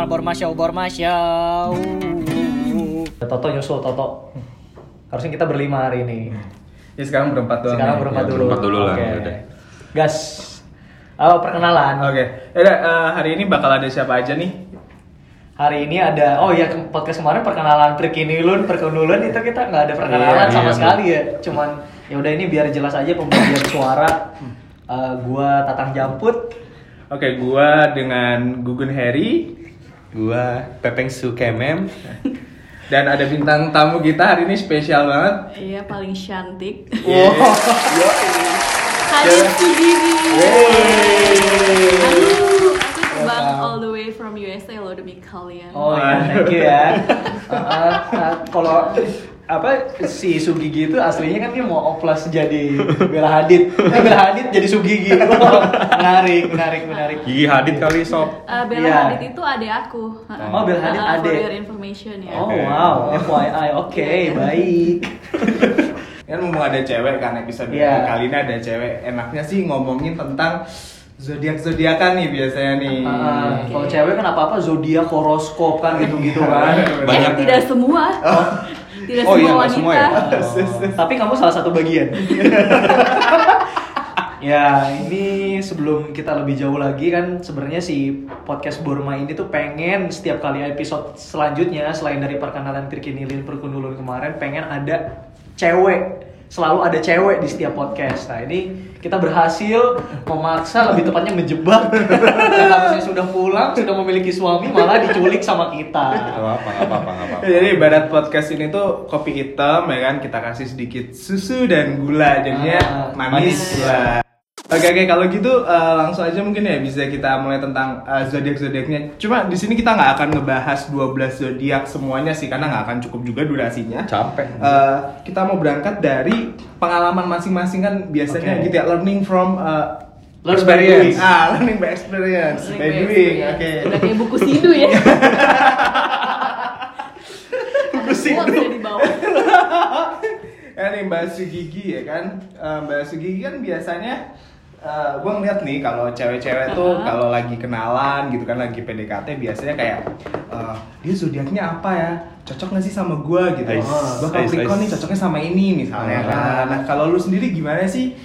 Kamal Borma Show, Borma Show. Toto nyusul Toto. Harusnya kita berlima hari ini. Ya sekarang berempat doang. Sekarang ya. berempat Ya, dulu. berempat dulu lah, udah. Gas. Oh, perkenalan. Oke. Yaudah, eh, hari ini bakal ada siapa aja nih? Hari ini ada, oh ya ke- podcast kemarin perkenalan Perkinilun, Perkenulan itu kita nggak ada perkenalan Iya, sama iya, sekali ya. Cuman ya udah ini biar jelas aja pembagian suara. Eh, gua Tatang Jamput. Oke, gua dengan Gugun Harry Gua Pepeng Sukemem. dan ada bintang tamu kita hari ini spesial banget. Iya paling cantik. Wow. Hai Sugiri. Aduh, aku terbang all the way from USA loh demi kalian. Oh iya, thank you ya. Uh, uh, Kalau apa si Sugigi itu aslinya kan dia mau oplas jadi Bella Hadid. Eh, Bella Hadid jadi Sugigi. Oh, menarik, menarik, menarik. Gigi Hadid kali sob. Eh, Bella Iya. Hadid itu adek aku. Oh, Bella Hadid Uh, adek. For your information ya. Oh Oke. wow, FYI, oke, baik. Kan mumpung ada cewek kan episode Iya. kali ini ada cewek. Enaknya sih ngomongin tentang zodiak zodiakan nih biasanya nih. Uh, Oke. Kalau cewek kan apa apa zodiak horoskop kan gitu-gitu kan. Banyak. Eh, tidak semua. Tidak Oh, semua iya, wanita. semua ya? Tapi kamu salah satu bagian. ya, ini sebelum kita lebih jauh lagi kan sebenarnya si podcast Borma ini tuh pengen setiap kali episode selanjutnya selain dari perkenalan Tirkinilin Perkundulun kemarin pengen ada cewek. Selalu ada cewek di setiap podcast. Nah, ini kita berhasil memaksa lebih tepatnya menjebak. Harusnya sudah pulang, sudah memiliki suami malah diculik sama kita. Gak apa-apa, gak gak apa-apa. Jadi ibarat podcast ini tuh kopi hitam ya kan kita kasih sedikit susu dan gula jadinya Ah, manis, manis. lah. Oke oke kalau gitu eh, langsung aja mungkin ya bisa kita mulai tentang eh, zodiak zodiaknya. Cuma di sini kita nggak akan ngebahas 12 zodiak semuanya sih karena nggak akan cukup juga durasinya. Capek. Eh, kita mau berangkat dari pengalaman masing-masing kan biasanya Oke. gitu ya learning from Learn by doing. Ah, learning by experience. Learning by by doing. experience. Oke. Udah kayak buku sidu ya. Buku sidu. Ya di bawah. ya nih Mbak Sugigi ya kan Mbak Sugigi kan biasanya eh gue ngeliat nih kalau cewek-cewek tuh kalau lagi kenalan gitu kan lagi PDKT biasanya kayak eh, dia zodiaknya apa ya? Cocok gak sih sama gue gitu. Ais, gue Capricorn nih cocoknya sama ini misalnya Ah. kan. Nah kalau lu sendiri gimana sih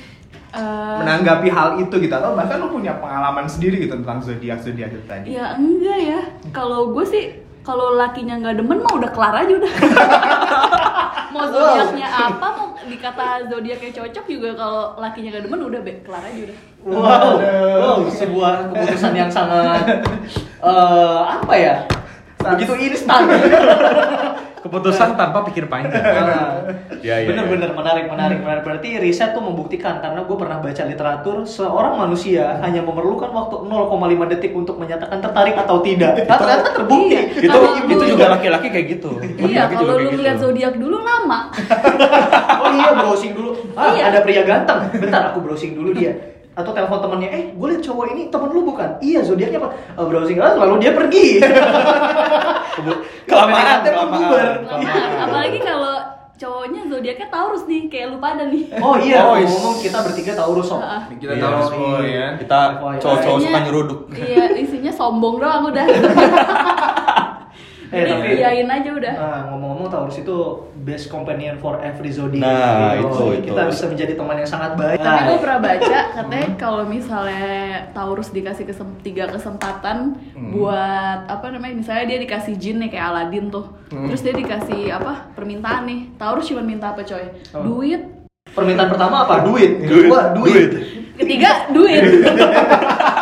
Eh, menanggapi hal itu gitu? Atau bahkan lu punya pengalaman sendiri gitu tentang zodiak zodiak itu tadi? Ya enggak ya. Kalau gue sih kalau lakinya nggak demen mah udah kelar aja udah. mau zodiaknya apa mau dikata zodiaknya cocok juga kalau lakinya nggak demen udah be, kelar aja udah. Wow, wow, sebuah keputusan yang sangat eh apa ya? Begitu instan. Keputusan tanpa pikir panjang. Nah, Ya, ya, Bener-bener ya. menarik, menarik, menarik. Berarti riset tuh membuktikan karena gue pernah baca literatur seorang manusia hanya memerlukan waktu 0,5 detik untuk menyatakan tertarik atau tidak. Nah, ternyata terbukti. Iya. Itu itu lu- juga laki-laki kayak gitu. Iya, Laki-laki kalau lu gitu. ngeliat zodiak dulu lama. Oh iya, browsing dulu. Ah, Iya. ada pria ganteng. Bentar, aku browsing dulu dia. Atau telepon temennya, eh gue liat cowok ini temen lu bukan? Iya, zodiaknya apa? Oh, browsing, ah, lalu dia pergi. Kelamaan, PDKT kelamaan. bubar. Lama. Apalagi kalau cowoknya zodiaknya Taurus nih, kayak lu pada nih. Oh iya, Oh, is- ngomong kita bertiga Taurus sob. Kita Iya. tahu semua ya Kita cowok-cowok suka nyeruduk. Iya, isinya sombong doang udah. Eh, tapi iyain aja udah. Ah, ngomong-ngomong Taurus itu best companion for every zodiac. Nah, Gitu. itu, itu. Kita bisa menjadi teman yang sangat baik. Tapi gue Nah, pernah baca katanya kalau misalnya Taurus dikasih kesem tiga kesempatan buat apa namanya misalnya dia dikasih jin nih kayak Aladin tuh, terus dia dikasih apa permintaan nih Taurus cuma minta apa coy? Oh. Duit. permintaan pertama apa? Duit. Duit. Kedua, duit. Ketiga duit.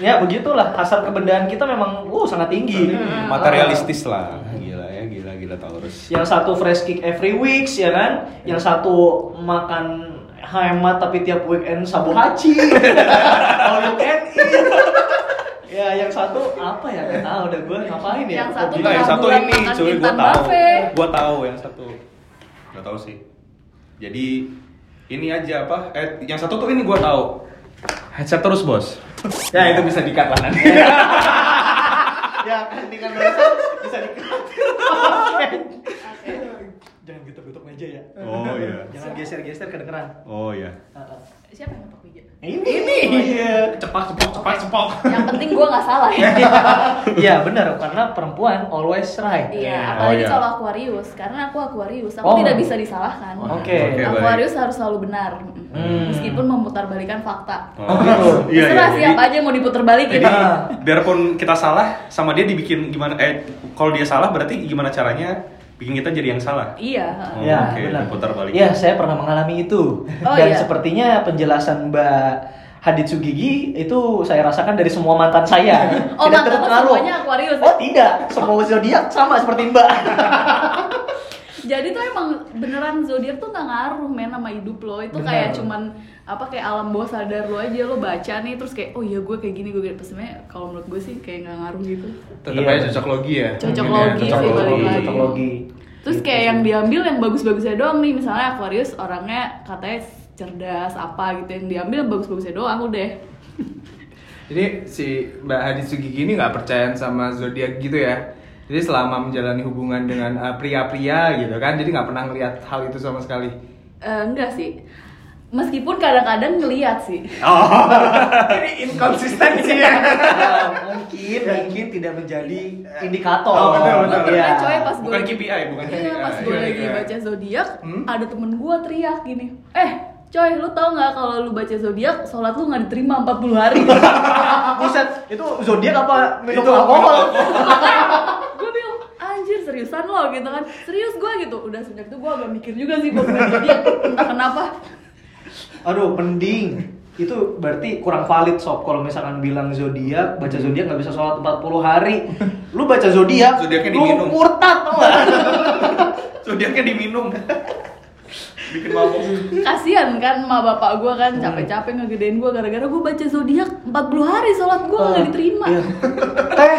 Ya begitulah hasrat kebendaan kita memang uh sangat tinggi. Materialistis lah. Gila ya, gila gila Taurus. Yang satu fresh kick every weeks ya kan, yang satu makan hemat tapi tiap weekend sabu haci. All you can eat. Ya, yang satu apa ya? Gak tahu udah gue ngapain ya? Yang satu Enggak, yang satu ini, cuy, gua Kintan tahu. Gua tahu yang satu. Gak tahu sih. Jadi ini aja apa? Eh, yang satu tuh ini gua tahu. Headset terus, Bos. ya itu bisa dikat lah nanti ya kan dengan dosa bisa dikat. Jangan getok-getok meja ya. Oh iya. Jangan geser-geser kedengeran. Oh iya. Heeh. Siapa yang ngetok? Ini ini. Iya. Cepak cepok cepak cepok. Yang penting gue nggak salah ya. Iya benar karena perempuan always right. Iya, Oh, apalagi iya. kalau Aquarius, karena aku Aquarius, aku Oh. tidak bisa disalahkan. Oke. Oke, baik. Aquarius harus selalu benar, Hmm. meskipun memutarbalikan fakta. Oh, gitu. Iya, iya. Jadi- siapa aja mau diputar balikin. Jadi biarpun kita salah, sama dia dibikin gimana? Eh, kalau dia salah berarti gimana caranya bikin kita jadi yang salah? Iya. Oh, Ya, oke, benar. diputar balik. Iya, saya pernah mengalami itu. Oh, Dan iya. sepertinya penjelasan Mbak Hadid Sugigi itu saya rasakan dari semua mantan saya. Oh, Tidak mantan semuanya Aquarius ya? Oh, tidak. Semua zodiak sama seperti Mbak. Jadi tuh emang beneran zodiak tuh nggak ngaruh men sama hidup lo. Itu Bener. kayak cuman apa kayak alam bawah sadar lo aja lo baca nih terus kayak oh iya gue kayak gini gue gini. Sebenarnya kalau menurut gue sih kayak nggak ngaruh gitu. Tetap Iya. aja cocok logi ya. Cocok Mungkin ya, logi cocok sih logi. balik lagi. Cocok logi. Terus kayak yang diambil yang bagus-bagusnya doang nih misalnya Aquarius orangnya katanya cerdas apa gitu yang diambil yang bagus-bagusnya doang udah. Jadi si Mbak Hadi Sugigi ini nggak percaya sama zodiak gitu ya. Jadi selama menjalani hubungan dengan uh, pria-pria gitu kan, jadi nggak pernah ngelihat hal itu sama sekali. Eh, enggak sih. Meskipun kadang-kadang ngeliat sih. ini inkonsistensi ya. Ya, mungkin mungkin tidak menjadi indikator. Oh, betul, betul. Iya. coy pas gue Bukan KPI, bukan Iya, pas gue Iya, lagi iya. baca zodiak, Hmm? ada temen gue teriak gini, eh coy lu tau nggak kalau lu baca zodiak sholat lu nggak diterima 40 hari Buset, itu zodiak apa minum Itu alkohol? Seriusan lo gitu kan serius gue gitu udah sejak itu gue agak mikir juga sih buat zodiak entah kenapa Aduh, mending itu berarti kurang valid sob kalau misalkan bilang zodiak baca zodiak nggak bisa sholat 40 hari lu baca zodiak Zodiaknya lu diminum. murtad tau gak? Zodiaknya diminum. Bikin mabuk. kasian kan sama bapak gue kan capek-capek ngegedein gue gara-gara gue baca zodiak 40 hari sholat gue nggak diterima Iya. teh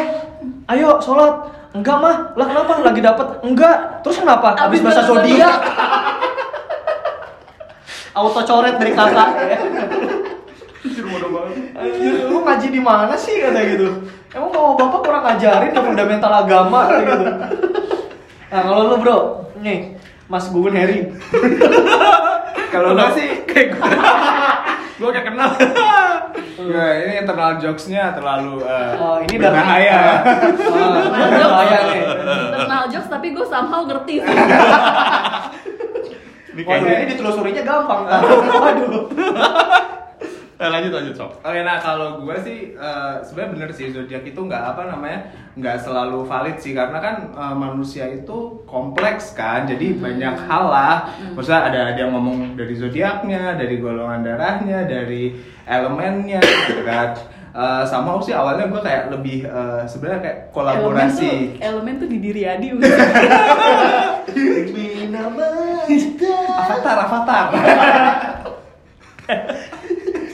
ayo sholat enggak mah. Lah kenapa? Lagi dapet? Enggak. Terus kenapa? Habis baca zodiak? auto coret dari kakak. Ya Anjir bodoh banget. Anjir, lu ngaji di mana sih? Kata gitu. Emang mau bapak kurang ngajarin ya fundamental agama? Gitu. Nah kalau lu bro. Nih mas Gugun Heri. Kalau nggak sih, kayak gue. gue kayak kenal. ya, ini internal jokesnya terlalu uh, Oh, ini berbahaya. ah, bahaya nih internal jokes tapi gue somehow ngerti sih Ini Waduh, kayaknya ini ditelusurinya gampang kan? Waduh. Eh, lanjut lanjut sob. Oke, nah kalau gue sih eh, sebenarnya bener sih zodiak itu nggak apa namanya nggak selalu valid sih karena kan eh, manusia itu kompleks kan, jadi banyak hal lah. Maksudnya ada ada yang ngomong dari zodiaknya, dari golongan darahnya, dari elemennya, gitu kan. Eh, sama sih awalnya gue kayak lebih eh, sebenarnya kayak kolaborasi. elemen tuh, elemen tuh di diri Adi Avatar, avatar.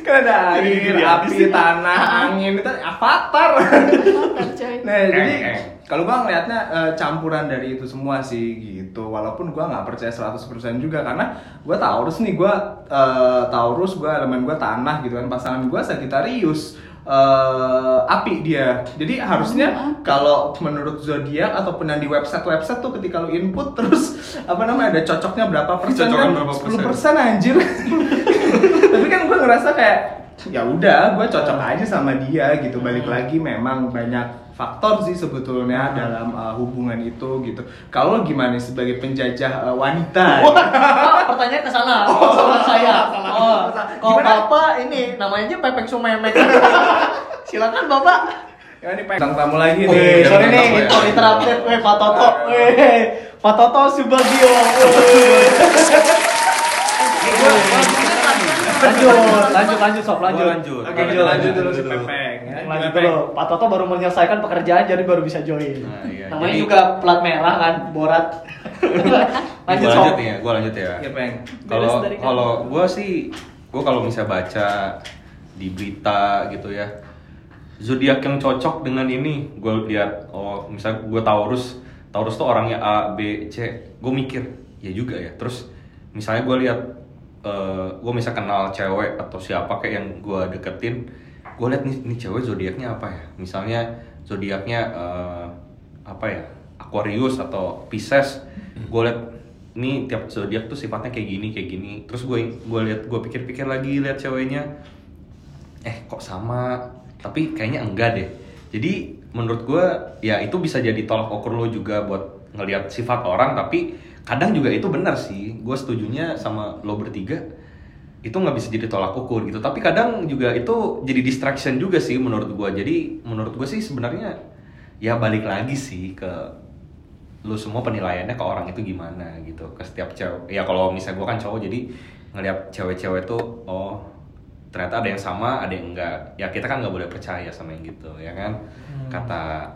kan ada air, api, tanah, angin itu avatar. Avatar, coy. Nah, jadi kalau gua ngelihatnya eh, campuran dari itu semua sih gitu. Walaupun gua nggak percaya 100% juga karena gua Taurus nih, gua eh, Taurus, gua elemen gua tanah gitu kan. Pasangan gua Sagittarius eh, api dia. Jadi harusnya kalau menurut zodiak ataupun yang di website-website tuh ketika lu input terus apa namanya ada cocoknya berapa persen Cocokan kan? berapa persen? 10 persen anjir. Kan gue ngerasa kayak ya udah, gue cocok aja sama dia gitu. Balik lagi memang banyak faktor sih sebetulnya dalam uh, hubungan itu gitu. Kalau gimana sebagai penjajah uh, wanita? Oh, pertanyaan ke sana. Oh, sama saya. Oh, kalau Gimana? Bapak ini namanya aja Pepek Sumemek. Silakan Bapak. Ya ini pengen tamu lagi nih. jangan sorry nih, apa ya. itu interrupted. Weh, Pak Toto. Weh, Pak Toto Subagio. Lanjut, lanjut, lanjut, sob, lanjut. Gua lanjut. Oke, kita lanjut dulu si Pepeng. ya. Lanjut Pepeng. dulu. Pak Toto baru menyelesaikan pekerjaan jadi baru bisa join. Nah, iya. Namanya Jadi- juga plat merah kan, borat. lanjut, Gua lanjut nih ya, gue lanjut ya. Ya, Peng. Kalau kalau gue sih, gue kalau misalnya baca di berita gitu ya, zodiak yang cocok dengan ini, gue lihat oh misalnya gue Taurus, Taurus tuh orangnya A, B, C, gue mikir ya juga ya. Terus misalnya gue lihat, gue misal kenal cewek atau siapa kayak yang gue deketin, gue lihat nih, nih cewek zodiaknya apa ya? Misalnya zodiaknya eh, apa ya? Aquarius atau Pisces, gue lihat ini tiap zodiak tuh sifatnya kayak gini kayak gini. Terus gue gue lihat gue pikir-pikir lagi lihat ceweknya. Eh kok sama? Tapi kayaknya enggak deh. Jadi menurut gue ya itu bisa jadi tolak ukur lo juga buat ngelihat sifat orang tapi kadang juga itu benar sih gue setujunya sama lo bertiga itu nggak bisa jadi tolak ukur gitu. Tapi kadang juga itu jadi distraction juga sih menurut gue jadi menurut gue sih sebenarnya ya balik lagi sih ke lu semua penilaiannya ke orang itu gimana gitu ke setiap cewek. Ya kalau misalnya gue kan cowok jadi ngeliat cewek-cewek tuh oh ternyata ada yang sama ada yang enggak. Ya kita kan nggak boleh percaya sama yang gitu ya kan? Kata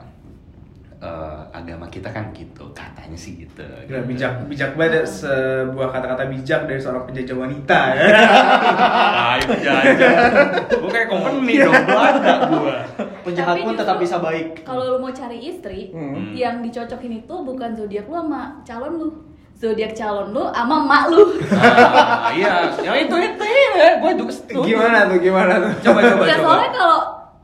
eh, agama kita kan gitu katanya sih gitu Gila, bijak bijak banget sebuah kata-kata bijak dari seorang penjajah wanita ya. ah itu jajan gue kayak company dong ada gue Penjahat Tapi pun tetap bisa baik. Kalau lu mau cari istri, Hmm. yang dicocokin itu bukan zodiak lu sama calon lu. Zodiak calon lu sama mak lu. ah, iya yang itu itu ya gue juga setuju Gimana tuh gimana tuh? coba coba ya coba soalnya kalau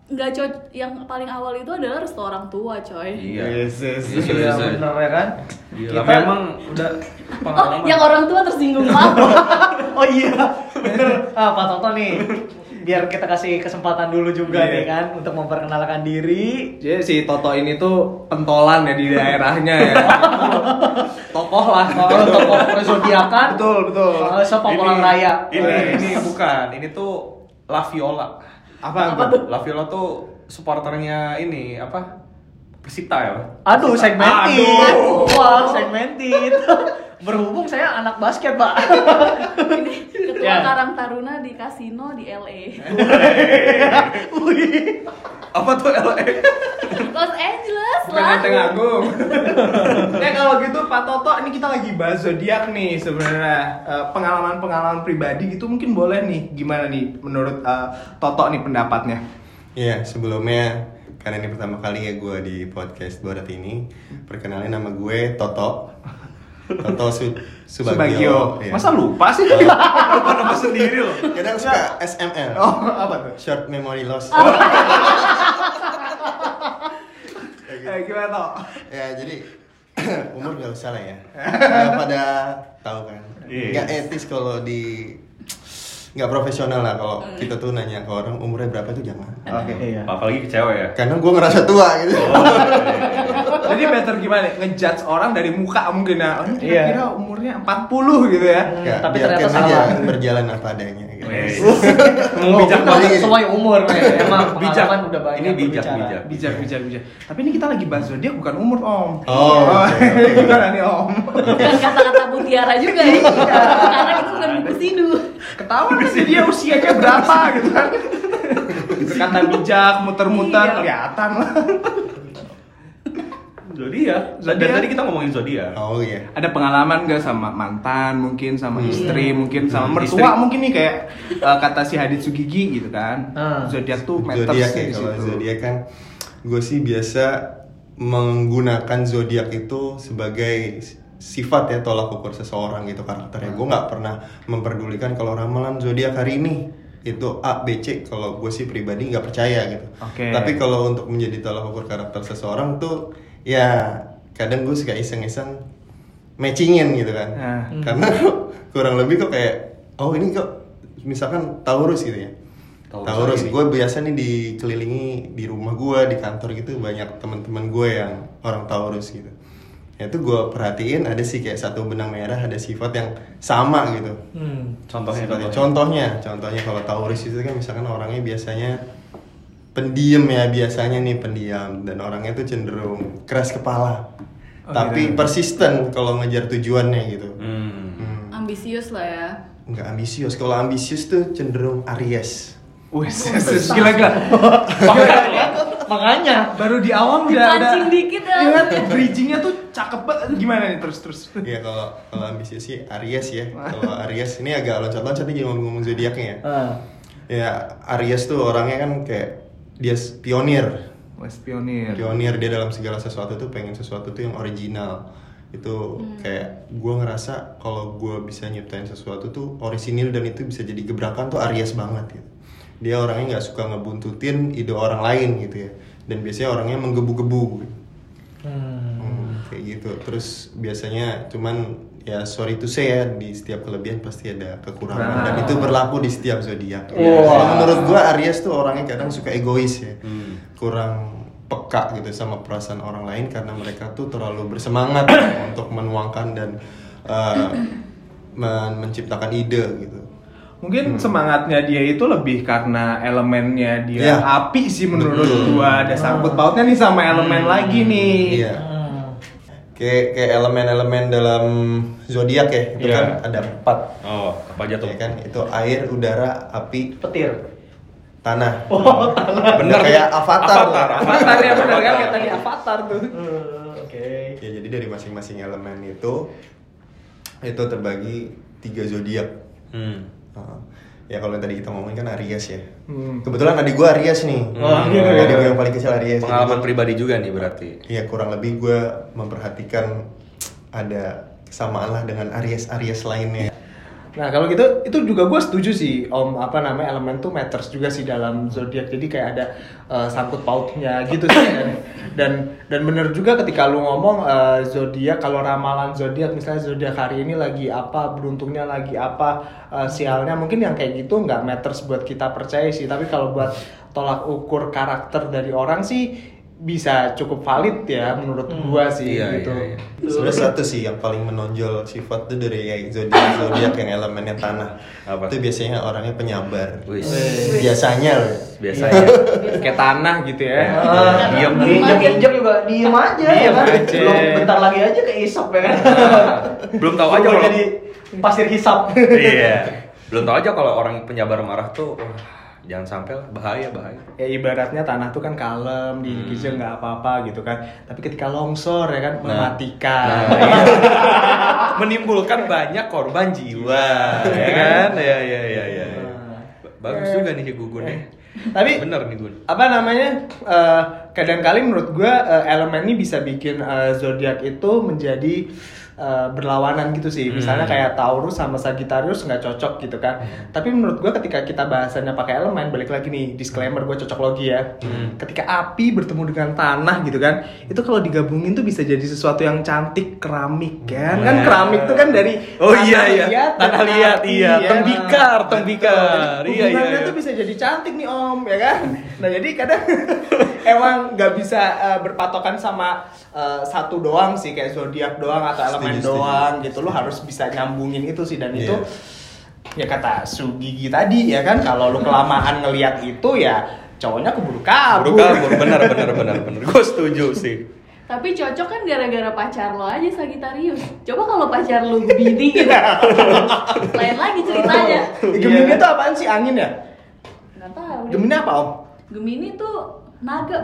nggak cocok yang paling awal itu adalah restu orang tua coy iya Yes, yes. Iya, Iya iya, iya. bener ya kan? Gila, Kita- memang udah oh pengalaman. yang orang tua tersinggung maaf oh iya, bener. Ah, Pak Toto nih, biar kita kasih kesempatan dulu juga Iya. nih kan untuk memperkenalkan diri. Jadi si Toto ini tuh pentolan ya di daerahnya ya. Tokoh lah. Oh, tokoh zodiakan. Betul, betul. Oh, sepopuler Ini- raya. Ini ini bukan, ini tuh La Viola. Apa, Apa tuh? La Viola tuh supporternya ini apa? Persita ya? Aduh, Persita. segmented. Aduh. Wah, segmented. Berhubung saya anak basket, Pak. ini ketua Ya. Karang Taruna di kasino di LA Wih. Apa tuh LA? Los Angeles Bukan lah Lenteng Agung. Nah kalau gitu Pak Toto, ini kita lagi bahas zodiak nih sebenarnya Eh, pengalaman-pengalaman pribadi gitu mungkin boleh nih gimana nih menurut eh, Toto nih pendapatnya? Iya, sebelumnya karena ini pertama kali ya gue di podcast Borat ini, perkenalin nama gue Toto. Toto Su Subagio. Iya. Masa lupa sih? Apa nama sendiri loh? Kadang suka SML. oh apa tuh? Short memory loss. Ya, gitu. Eh, gimana Tok? Ya, jadi umur gak usah lah ya. Udah pada tahu kan. Iya. Gak etis kalau di nggak profesional lah kalau kita tuh nanya ke orang umurnya berapa itu jangan. Oke. Iya. Apalagi ke cewek ya. Karena gue ngerasa tua gitu. Jadi better gimana? Ngejudge orang dari muka mungkin ya. Oh, Iya. kira-kira umurnya 40 gitu ya. Hmm, Ya, tapi ternyata aja salah. berjalan apa adanya Wes. Oh, bijak bener, banget. sesuai umur, men. Emang Bijak. pengalaman udah banyak Ini bijak, bijak. Bijak, bijak, bijak. Tapi ini kita lagi bahas zodiak bukan umur, Om. Oh, oke, oke. Gimana nih, Om? Bukan kata-kata mutiara juga ya Karena itu bukan buku sidu Ketahuan sih dia usianya berapa gitu kan. Kata bijak, muter-muter, Iya. kelihatan lah. Zodiak. Dan tadi kita ngomongin zodiak. Oh iya. Ada pengalaman gak sama mantan, mungkin sama istri, mungkin sama Hmm, mertua, istri. mungkin nih kayak uh, kata si Hadit Sugigi gitu kan. Hmm. Zodiak tuh matters zodiak ya di kalau situ. zodiak kan gue sih biasa menggunakan zodiak itu sebagai sifat ya tolak ukur seseorang gitu karakternya gue nggak pernah memperdulikan kalau ramalan zodiak hari ini itu A B C kalau gue sih pribadi nggak percaya gitu Oke. tapi kalau untuk menjadi tolak ukur karakter seseorang tuh ya kadang gue suka iseng-iseng matchingin gitu kan Nah. karena kurang lebih kok kayak oh ini kok misalkan Taurus gitu ya Taurus gue biasa nih dikelilingi di rumah gue di kantor gitu banyak teman-teman gue yang orang Taurus gitu. Ya itu gue perhatiin ada sih kayak satu benang merah ada sifat yang sama gitu. Hmm. Contohnya, Sifatnya. contohnya. contohnya, contohnya kalau Taurus itu kan misalkan orangnya biasanya pendiam ya biasanya nih pendiam dan orangnya tuh cenderung keras kepala, Oh, tapi gitu. persisten kalau ngejar tujuannya gitu. Hmm. Hmm. Ambisius lah ya Nggak ambisius, kalau ambisius tuh cenderung Aries. Wih, gila gila. Makanya, makanya Baru di awal udah ada Dipancing dikit ya. Iya, bridgingnya tuh cakep banget. Gimana nih terus terus? Iya kalau kalau ambisius sih Aries ya. Kalau Aries ini agak loncat-loncat nih ngomong ngomong zodiaknya ya. Ah. Ya Aries tuh orangnya kan kayak dia pionir. West Pionir. Pionir dia dalam segala sesuatu tuh pengen sesuatu tuh yang original. Itu kayak gue ngerasa kalau gue bisa nyiptain sesuatu tuh orisinil dan itu bisa jadi gebrakan tuh Aries banget gitu. Dia orangnya nggak suka ngebuntutin ide orang lain gitu ya. Dan biasanya orangnya menggebu-gebu. gitu. Hmm. Hmm, kayak gitu terus biasanya cuman ya sorry to say ya di setiap kelebihan pasti ada kekurangan Nah. dan itu berlaku di setiap zodiak. Wah. Kalau menurut gua Aries tuh orangnya kadang suka egois ya, Hmm. kurang peka gitu sama perasaan orang lain karena mereka tuh terlalu bersemangat untuk menuangkan dan uh, men- menciptakan ide gitu. Mungkin semangatnya dia itu lebih karena elemennya dia Iya. api sih menurut Betul. gua. Ada sangkut pautnya nih sama elemen lagi nih. Iya. Kayak kayak elemen-elemen dalam zodiak ya itu Iya. kan ada empat. Oh, apa aja tuh? Ya kan itu air, udara, api, Petir. tanah. Oh, tanah. Bener kayak avatar. Avatar, lah. Avatar ya benar kan kayak tadi avatar tuh. Eh, Oke. Ya jadi dari masing-masing elemen itu itu terbagi tiga zodiak. Hmm. Uh, ya kalau yang tadi kita ngomongin kan Aries ya. Hmm. Kebetulan adik gue Aries nih. Oh, gitu ya. Adik gue yang paling kecil Aries. Pengalaman gua- pribadi juga nih berarti. Iya kurang lebih gue memperhatikan ada kesamaan lah dengan Aries Aries lainnya. Nah kalau gitu itu juga gue setuju sih om apa namanya elemen tuh matters juga sih dalam zodiak. Jadi kayak ada uh, sangkut pautnya gitu sih dan dan dan bener juga ketika lu ngomong uh, zodiak kalau ramalan zodiak misalnya zodiak hari ini lagi apa beruntungnya lagi apa uh, sialnya mungkin yang kayak gitu nggak matters buat kita percaya sih. Tapi kalau buat tolak ukur karakter dari orang sih bisa cukup valid ya menurut gua sih Iya, gitu. iya, iya. Sebenarnya satu sih yang paling menonjol sifat tuh dari kayak zodiak zodiak yang elemennya tanah. Apa? Itu biasanya orangnya penyabar. Wis. Biasanya loh. Biasanya. Kayak tanah gitu ya. Ah, Diem. diinjek-injek juga diem aja ya Diem kan. aja. Belum bentar lagi aja ke isap ya kan. Belum tahu aja kalau jadi pasir hisap. Iya. Belum tahu aja kalau orang penyabar marah tuh wah, jangan sampai lah bahaya bahaya. ya ibaratnya tanah tuh kan kalem di hmm. nggak apa-apa gitu kan tapi ketika longsor ya kan Nah. mematikan Nah, iya. Menimbulkan banyak korban jiwa, ya kan? Ya ya ya ya. Bagus juga nih si Gugun ya. tapi Bener nih Gun. apa namanya eh, kadang-kali menurut gua eh, elemen ini bisa bikin eh, zodiak itu menjadi eh, berlawanan gitu sih misalnya Hmm. kayak Taurus sama Sagittarius nggak cocok gitu kan tapi menurut gua ketika kita bahasannya pakai elemen balik lagi nih disclaimer gua cocok logi ya Hmm. ketika api bertemu dengan tanah gitu kan itu kalau digabungin tuh bisa jadi sesuatu yang cantik keramik kan kan Nah. keramik tuh kan dari Oh tanah iya iya. liat Tanah liat api, iya. ya. Tembikar, Betul. tembikar. Jadi Iya iya. iya. tuh bisa jadi cantik nih om ya kan nah jadi kadang emang nggak bisa eh, berpatokan sama eh, satu doang sih kayak zodiak doang atau elemen Setuju. doang gitu lo harus bisa nyambungin itu sih dan itu Iya. ya kata Sugigi tadi ya kan kalau lu kelamaan ngelihat itu ya cowoknya keburu kabur Buru kabur, bener bener bener bener. Gue setuju sih. Tapi cocok kan gara-gara pacar lo aja Sagittarius. Coba kalau pacar lo Gemini gitu. Lain lagi ceritanya. Gemini itu apaan sih angin ya Enggak tahu. Gemini apa om Gemini tuh naga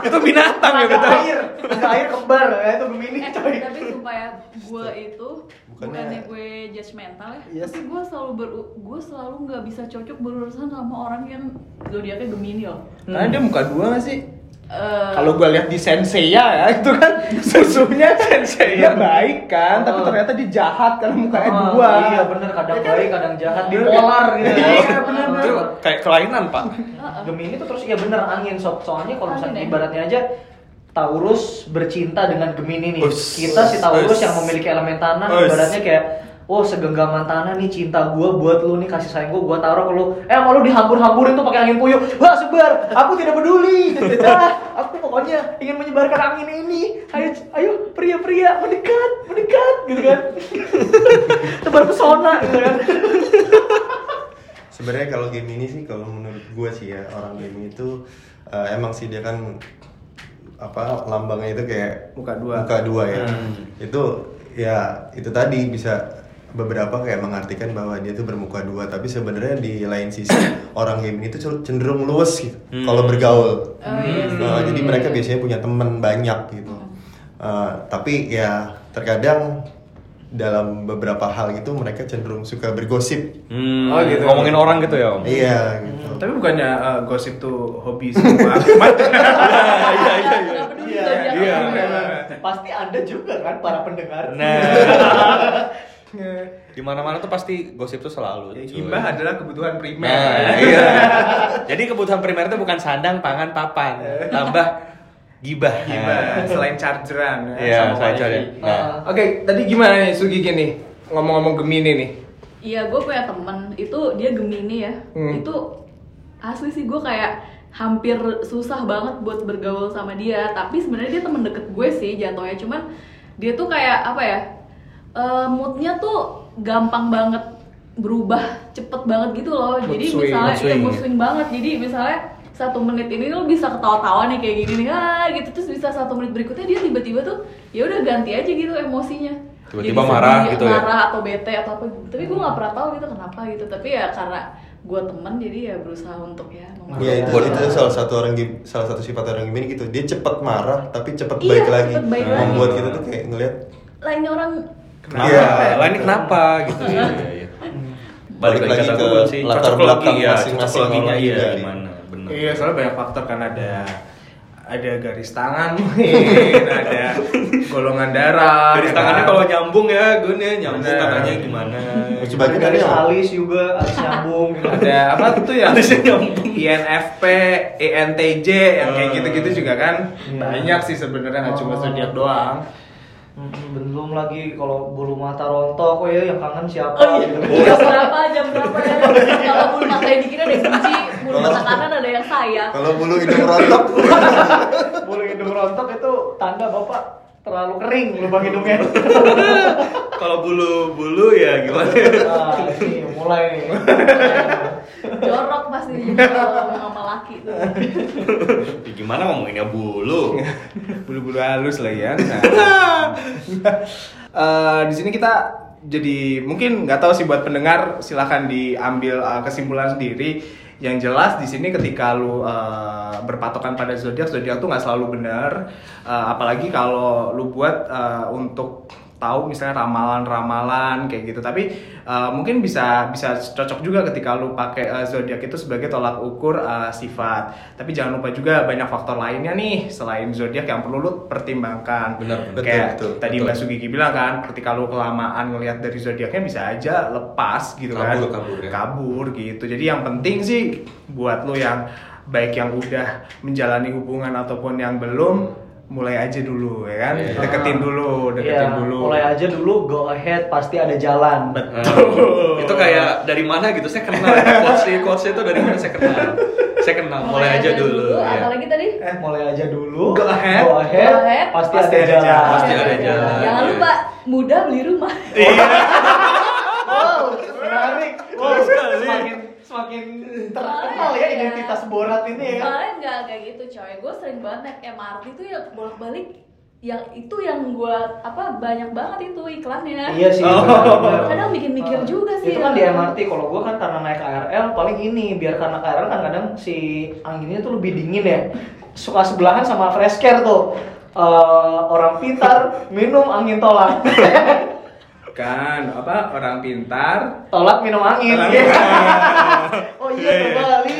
Itu binatang ya Naga betul. air, naga air kembar ya itu Gemini eh, coy. tapi supaya gue itu Bukannya- bukannya gue judgmental ya Yes. tapi gue selalu ber gue selalu nggak bisa cocok berurusan sama orang yang zodiaknya Gemini loh karena dia muka dua gak sih Eh, Kalau gue lihat di Senseiya ya itu kan musuhnya Senseiya baik kan, tapi Oh. ternyata dia jahat karena mukanya Ah, dua. Iya bener kadang Ya kan? baik kadang jahat bipolar gitu. ya. Iya bener Itu kayak kelainan pak. uh-uh. Gemini tuh terus ya bener angin sob soalnya kalau misalnya ya? ibaratnya aja Taurus bercinta dengan Gemini nih. Us, Kita si Taurus us. yang memiliki elemen tanah Us. ibaratnya kayak Oh segenggaman tanah nih cinta gua buat lu nih kasih sayang gua gua taruh ke lu eh mau lu dihambur-hamburin tuh pakai angin puyuh wah sebar aku tidak peduli ah, aku pokoknya ingin menyebarkan angin ini ayo ayo pria-pria mendekat mendekat gitu kan tebar pesona gitu kan Sebenarnya kalau Gemini sih kalau menurut gue sih ya orang Gemini itu eh, emang sih dia kan apa lambangnya itu kayak Muka dua. Muka dua ya. Hmm. Itu ya itu tadi bisa beberapa kayak mengartikan bahwa dia tuh bermuka dua tapi sebenarnya di lain sisi orang Gemini itu cenderung luwes gitu Hmm. kalau bergaul. Oh, iya sih. Nah, jadi mereka biasanya punya teman banyak gitu. Eh, tapi ya terkadang dalam beberapa hal gitu mereka cenderung suka bergosip. Hmm, Oh, gitu. Ngomongin orang gitu ya om. Iya gitu. Tapi bukannya uh, gosip tuh hobi semua Ahmad? Iya iya iya. Iya, iya. pasti anda juga kan para pendengar Nah, di mana-mana tuh pasti gosip tuh selalu. Ya. Gimbah adalah kebutuhan primer. Nah, iya. Jadi kebutuhan primer itu bukan sandang, pangan, papan. Tambah Gibah. Gimana? Selain chargeran ya, Iya, sama selain wifi. chargeran. Nah. Oke, tadi gimana nih Sugi gini? Ngomong-ngomong Gemini nih. Iya, gue punya temen itu dia Gemini ya. Hmm. Itu asli sih gue kayak hampir susah banget buat bergaul sama dia. Tapi sebenarnya dia temen deket gue sih jatuhnya. Cuman dia tuh kayak apa ya? Eh, moodnya tuh gampang banget berubah cepet banget gitu loh. Mood Jadi swing, misalnya mood swing, iya mood ya. swing banget. Jadi misalnya satu menit ini lo bisa ketawa-tawa nih kayak gini nih ah gitu terus bisa satu menit berikutnya dia tiba-tiba tuh ya udah ganti aja gitu emosinya Tiba-tiba Jadi marah sedih, gitu ya? marah atau bete atau apa gitu. tapi gue nggak pernah tahu gitu kenapa gitu tapi ya karena gue temen jadi ya berusaha untuk ya. Iya itu Buat- itu salah satu orang salah satu sifat orang Gemini gitu. Dia cepat marah tapi cepat Iya, baik lagi. cepet baik lagi. Membuat kita tuh kayak ngelihat lah ini orang Kenapa? Iya. Lah ini kenapa gitu ya. Iya, iya. Balik lagi kata ke gue sih latar belakang ya, masing-masing orang iya juga gimana. Benar. Iya, soalnya banyak faktor kan ada ada garis tangan mungkin, ada golongan darah. Garis ya tangannya kan? kalau nyambung ya, gue nih nyambung Bener. katanya gimana. Coba kita garis nih, alis juga alis nyambung gitu. ada apa tuh ya? Alisnya nyambung. INFP, ENTJ yang kayak gitu-gitu juga kan Iya. banyak sih sebenarnya nggak cuma zodiak doang. Hmm, belum lagi kalau bulu mata rontok kok ya yang kangen siapa? Oh iya. Gitu. jam berapa jam berapa ya? Kalau bulu mata yang di kiri ada yang benci bulu mata kanan ada yang sayang kalau bulu hidung rontok. Bulu hidung rontok itu tanda bapak terlalu kering lubang hidungnya. Kalau bulu-bulu ya gimana? Nah, ini mulai nih. jorok pasti kalau sama laki tuh Ya, gimana ngomonginnya bulu? bulu-bulu halus lah ya. Nah. Eh, di sini kita jadi mungkin nggak tahu sih buat pendengar silahkan diambil eh, kesimpulan sendiri. Yang jelas di sini ketika lu eh, berpatokan pada zodiak, zodiak tuh nggak selalu benar. Eh, apalagi kalau lu buat eh, untuk tahu misalnya ramalan-ramalan kayak gitu tapi eh, mungkin bisa bisa cocok juga ketika lu pakai eh, zodiak itu sebagai tolak ukur eh, sifat tapi jangan lupa juga banyak faktor lainnya nih selain zodiak yang perlu lu pertimbangkan Benar, benar. kayak Betul, betul, tadi betul. Mbak Sugigi bilang kan ketika lu kelamaan ngelihat dari zodiaknya bisa aja lepas gitu kan Kabur, kabur ya. kabur gitu jadi yang penting sih buat lu yang baik yang udah menjalani hubungan ataupun yang belum mulai aja dulu ya kan Iya. deketin dulu deketin Ya, dulu mulai aja dulu go ahead pasti ada jalan. Betul. itu kayak dari mana gitu saya kenal. Quotes quotes itu dari mana saya kenal. Saya kenal. Mulai, aja dulu. apa ya. lagi tadi Eh, mulai aja dulu. Go ahead. Go ahead. Go ahead. Pasti, Pasti ada, ada jalan. jalan. Pasti ada jalan. jangan Iya. lupa mudah beli rumah Wow, menarik. Wow, sekali. Semakin semakin terkenal ya identitas Borat ini ya. soalnya nggak kayak gitu coy gue sering banget naik MRT tuh ya bolak balik yang itu yang gue apa banyak banget itu iklannya Iya sih. Oh. benar-benar. Kadang bikin mikir juga sih. Itu kan di MRT. Kalau gua kan karena naik KRL paling ini biar karena KRL kan kadang si anginnya tuh lebih dingin ya. Suka sebelahan sama fresh care tuh. Eh, orang pintar minum angin tolak. kan apa orang pintar tolak minum angin. Tolak Iya. minum angin. oh iya terbalik.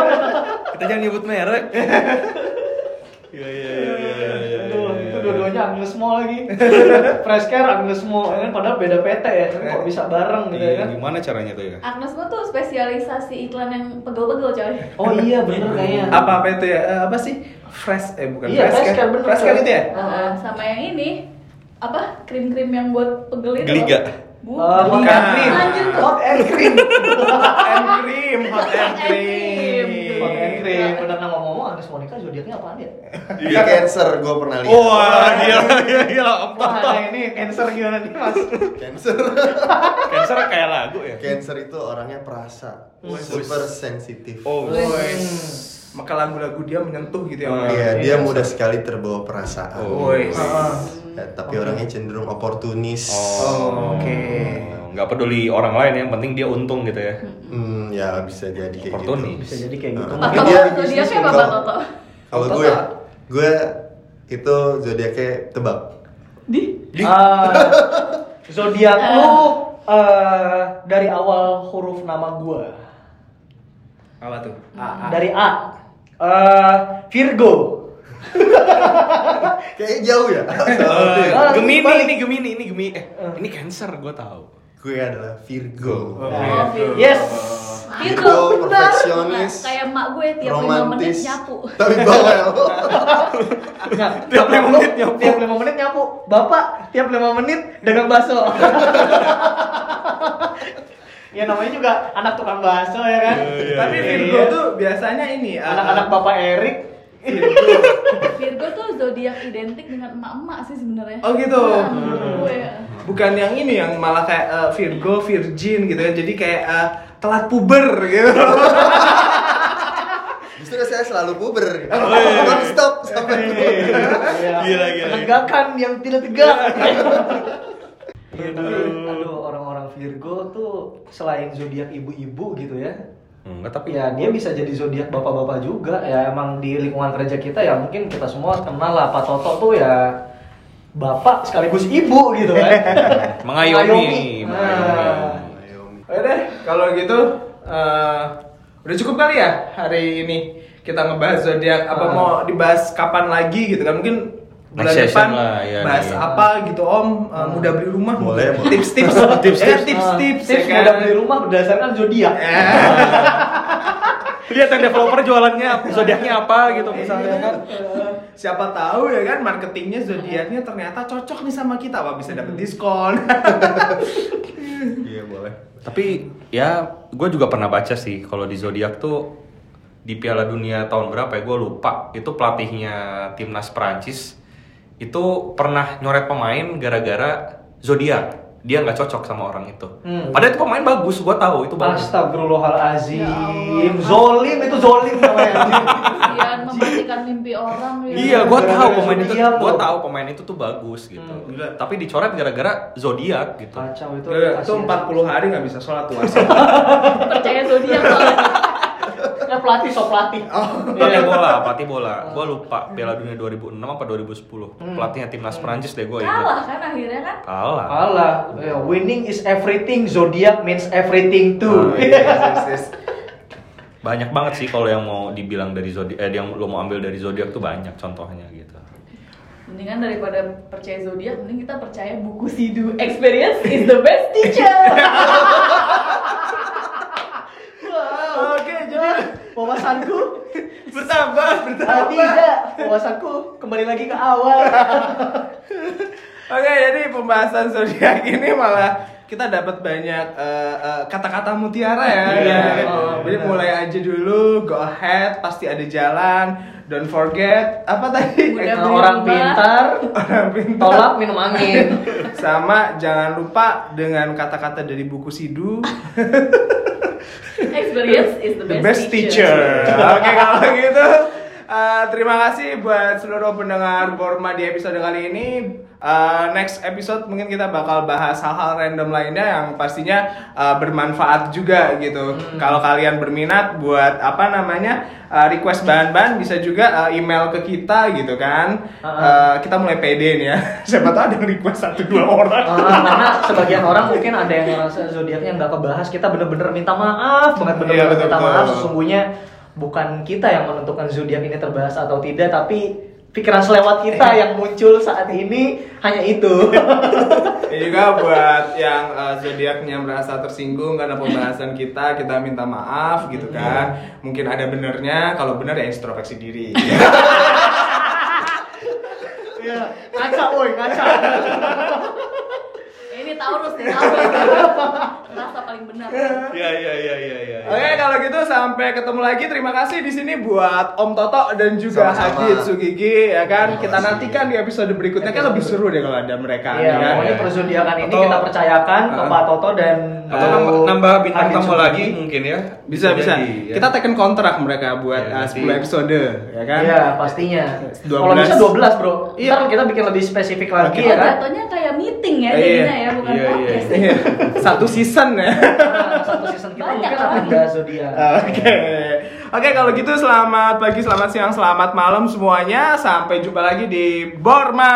Kita jangan nyebut merek. Iya iya iya iya. iya, iya, itu iya. dua-duanya Agnes Mo lagi. Fresh care Agnes Mo, ya kan padahal beda PT ya, tapi kok bisa bareng gitu ya Iya, kan. Gimana caranya tuh ya? Agnes Mo tuh spesialisasi iklan yang pegel-pegel coy. Oh iya bener kayaknya. apa apa itu ya Eh, apa sih fresh eh bukan Iya, fresh care, bener, fresh care itu ya Heeh, sama yang ini apa krim-krim yang buat pegel itu? Geliga. Bu- Eh, hot Bukan. and cream. Hot and cream. hot and cream hot and cream Hot and cream. Bener nah ngomong-ngomong Agnes Monica zodiaknya apaan ya? Dia cancer, gue pernah lihat. Wah, gila gila gila. Wah, nah ini cancer gimana nih mas? Cancer. Cancer kayak lagu ya? Cancer itu orangnya perasa, super sensitif. Oh, Wes. maka lagu-lagu dia menyentuh gitu ya Oh. Iya, dia mudah sekali terbawa perasaan. Oh. Ya, tapi orangnya cenderung oportunis. Oh, oke. Nggak peduli orang lain yang penting dia untung gitu ya. Hmm, ya bisa jadi kayak Oportunis. Bisa jadi kayak gitu. Nah, Pak mungkin dia dia bisnis kayak kalau- Toto. Gue, gue itu zodiaknya tebak. Di? Ah, zodiak lu eh, dari awal huruf nama gua. apa tuh A, A. Dari A. Eh, Virgo. Kayaknya jauh ya. Ah, Gemini ini Gemini ini Gemini eh ini Cancer gue tahu. gue adalah Virgo. Oh, Oh, Virgo. Yes. Virgo, perfeksionis, Nah, kayak emak gue tiap lima menit romantis, nyapu. tapi bawel. Nah, tiap lima menit nyapu. Tiap lima menit nyapu. Bapak tiap lima menit dagang bakso. ya namanya juga anak tukang bakso ya kan. Tapi Virgo tuh biasanya ini uh, anak-anak Bapak Erik. Virgo tuh zodiak identik dengan emak-emak sih sebenarnya. Oh, gitu. Nah, menurut gue ya. bukan yang ini yang malah kayak uh, Virgo, Virgin gitu ya. Jadi kayak uh, telat puber gitu. Justru saya selalu puber. Non stop sampai Iya. Gila, gila. Penegakan yang tidak tegak. Iya, tapi aduh orang-orang Virgo tuh selain zodiak ibu-ibu gitu ya. Enggak tapi Ya dia bisa jadi zodiak bapak-bapak juga ya emang di lingkungan kerja kita ya mungkin kita semua kenal lah Pak Toto tuh ya bapak sekaligus ibu gitu kan. mengayomi. Nah. mengayomi. Oke deh, kalau gitu uh, udah cukup kali ya hari ini kita ngebahas zodiak. Apa Ah. mau dibahas kapan lagi gitu kan? Mungkin bulan Next depan lah, ya, bahas iya. apa gitu Om? Uh, mudah beli rumah. Boleh, mungkin. boleh. Tips-tips, Tips-tips. Ya, tips-tips, tips ya kan? mudah beli rumah berdasarkan zodiak. Ya. Lihat yang developer jualannya zodiaknya apa gitu misalnya kan. Siapa tahu ya kan marketingnya zodiaknya ternyata cocok nih sama kita, wah bisa dapet diskon. Iya boleh. Tapi ya gue juga pernah baca sih kalau di zodiak tuh di Piala Dunia tahun berapa ya gue lupa itu pelatihnya timnas Perancis itu pernah nyoret pemain gara-gara zodiak dia nggak cocok sama orang itu. Hmm. Padahal itu pemain bagus, gue tahu itu bagus. Astagfirullahalazim. Ya Allah. Zolim itu zolim namanya. Mematikan mimpi orang ya. Iya, gue tahu pemain itu, gue loh. tahu pemain itu tuh bagus gitu. Hmm, gila. Tapi dicoret gara-gara zodiak gitu. Kacau itu. Itu kasihan. 40 hari nggak bisa sholat puasa. Percaya zodiak soalnya. Ya pelatih so pelatih. Pelatih bola, pelatih bola. Gue lupa Piala Dunia 2006 apa 2010. Pelatihnya timnas Perancis deh gue Kalah kan akhirnya kan. Kalah. Kalah. Ya, winning is everything. Zodiac means everything too. Oh, iya, yes, yes. Banyak banget sih kalau yang mau dibilang dari zodiak, eh yang lo mau ambil dari zodiak tuh banyak contohnya gitu. Mendingan daripada percaya zodiak, mending kita percaya buku Sidu. Experience is the best teacher. Oke, jadi wawasanku bertambah, Ah, bertambah. tidak, wawasanku kembali lagi ke awal. Oke, jadi pembahasan zodiak ini malah kita dapat banyak eh, eh, kata-kata mutiara ya. Iya, Ya. oh, jadi benar. mulai aja dulu, go ahead, pasti ada jalan. Don't forget apa tadi? Udah orang pintar, Orang pintar. tolak minum angin. Sama jangan lupa dengan kata-kata dari buku Sidu, Experience is the the best, best teacher. Oke, kalau gitu eh, terima kasih buat seluruh pendengar Borma di episode kali ini. Eh, next episode mungkin kita bakal bahas hal-hal random lainnya yang pastinya eh, bermanfaat juga gitu. Kalau kalian berminat buat apa namanya eh, request bahan-bahan bisa juga eh, email ke kita gitu kan. Eh, kita mulai pede nih ya. Siapa tahu ada yang request satu dua orang. Ah, karena sebagian orang mungkin ada yang ngerasa zodiaknya nggak kebahas. Kita bener-bener minta maaf banget bener-bener betul, minta betul. maaf. Sesungguhnya bukan kita yang menentukan zodiak ini terbahas atau tidak, tapi pikiran selewat kita yang muncul saat ini hanya itu. Ini juga buat yang eh, zodiaknya merasa tersinggung karena pembahasan kita, kita minta maaf gitu kan. Mungkin ada benernya, kalau bener ya introspeksi diri. Iya, ngaca woi, ngaca. Taurus nih. Rasa paling benar. Iya iya iya iya iya. Oke, kalau gitu sampai ketemu lagi. Terima kasih di sini buat Om Toto dan juga. Hadid Sugigi ya kan. Kita nantikan di episode berikutnya kan lebih seru deh kalau ada mereka. Iya, ya kan? pokoknya perzodiakan ini kita percayakan ke Ah. Pak Toto dan Atau nambah, nambah bintang tamu lagi mungkin ya. Bisa bisa. ya. Kita tekan kontrak mereka buat Iya, uh, nanti. 10 episode ya kan. Iya, pastinya. 12. Kalau bisa 12, Bro. Iya. Ntar kita bikin lebih spesifik lagi Oh, ya kan. jatuhnya kayak meeting ya Iya. jadinya ya, bukan Iya, iya, podcast. Iya. Satu season ya. Nah, satu season kita Banyak mungkin kan? akan bahas zodiak. Oke. Oke, kalau gitu selamat pagi, selamat siang, selamat malam semuanya. Sampai jumpa lagi di Borma.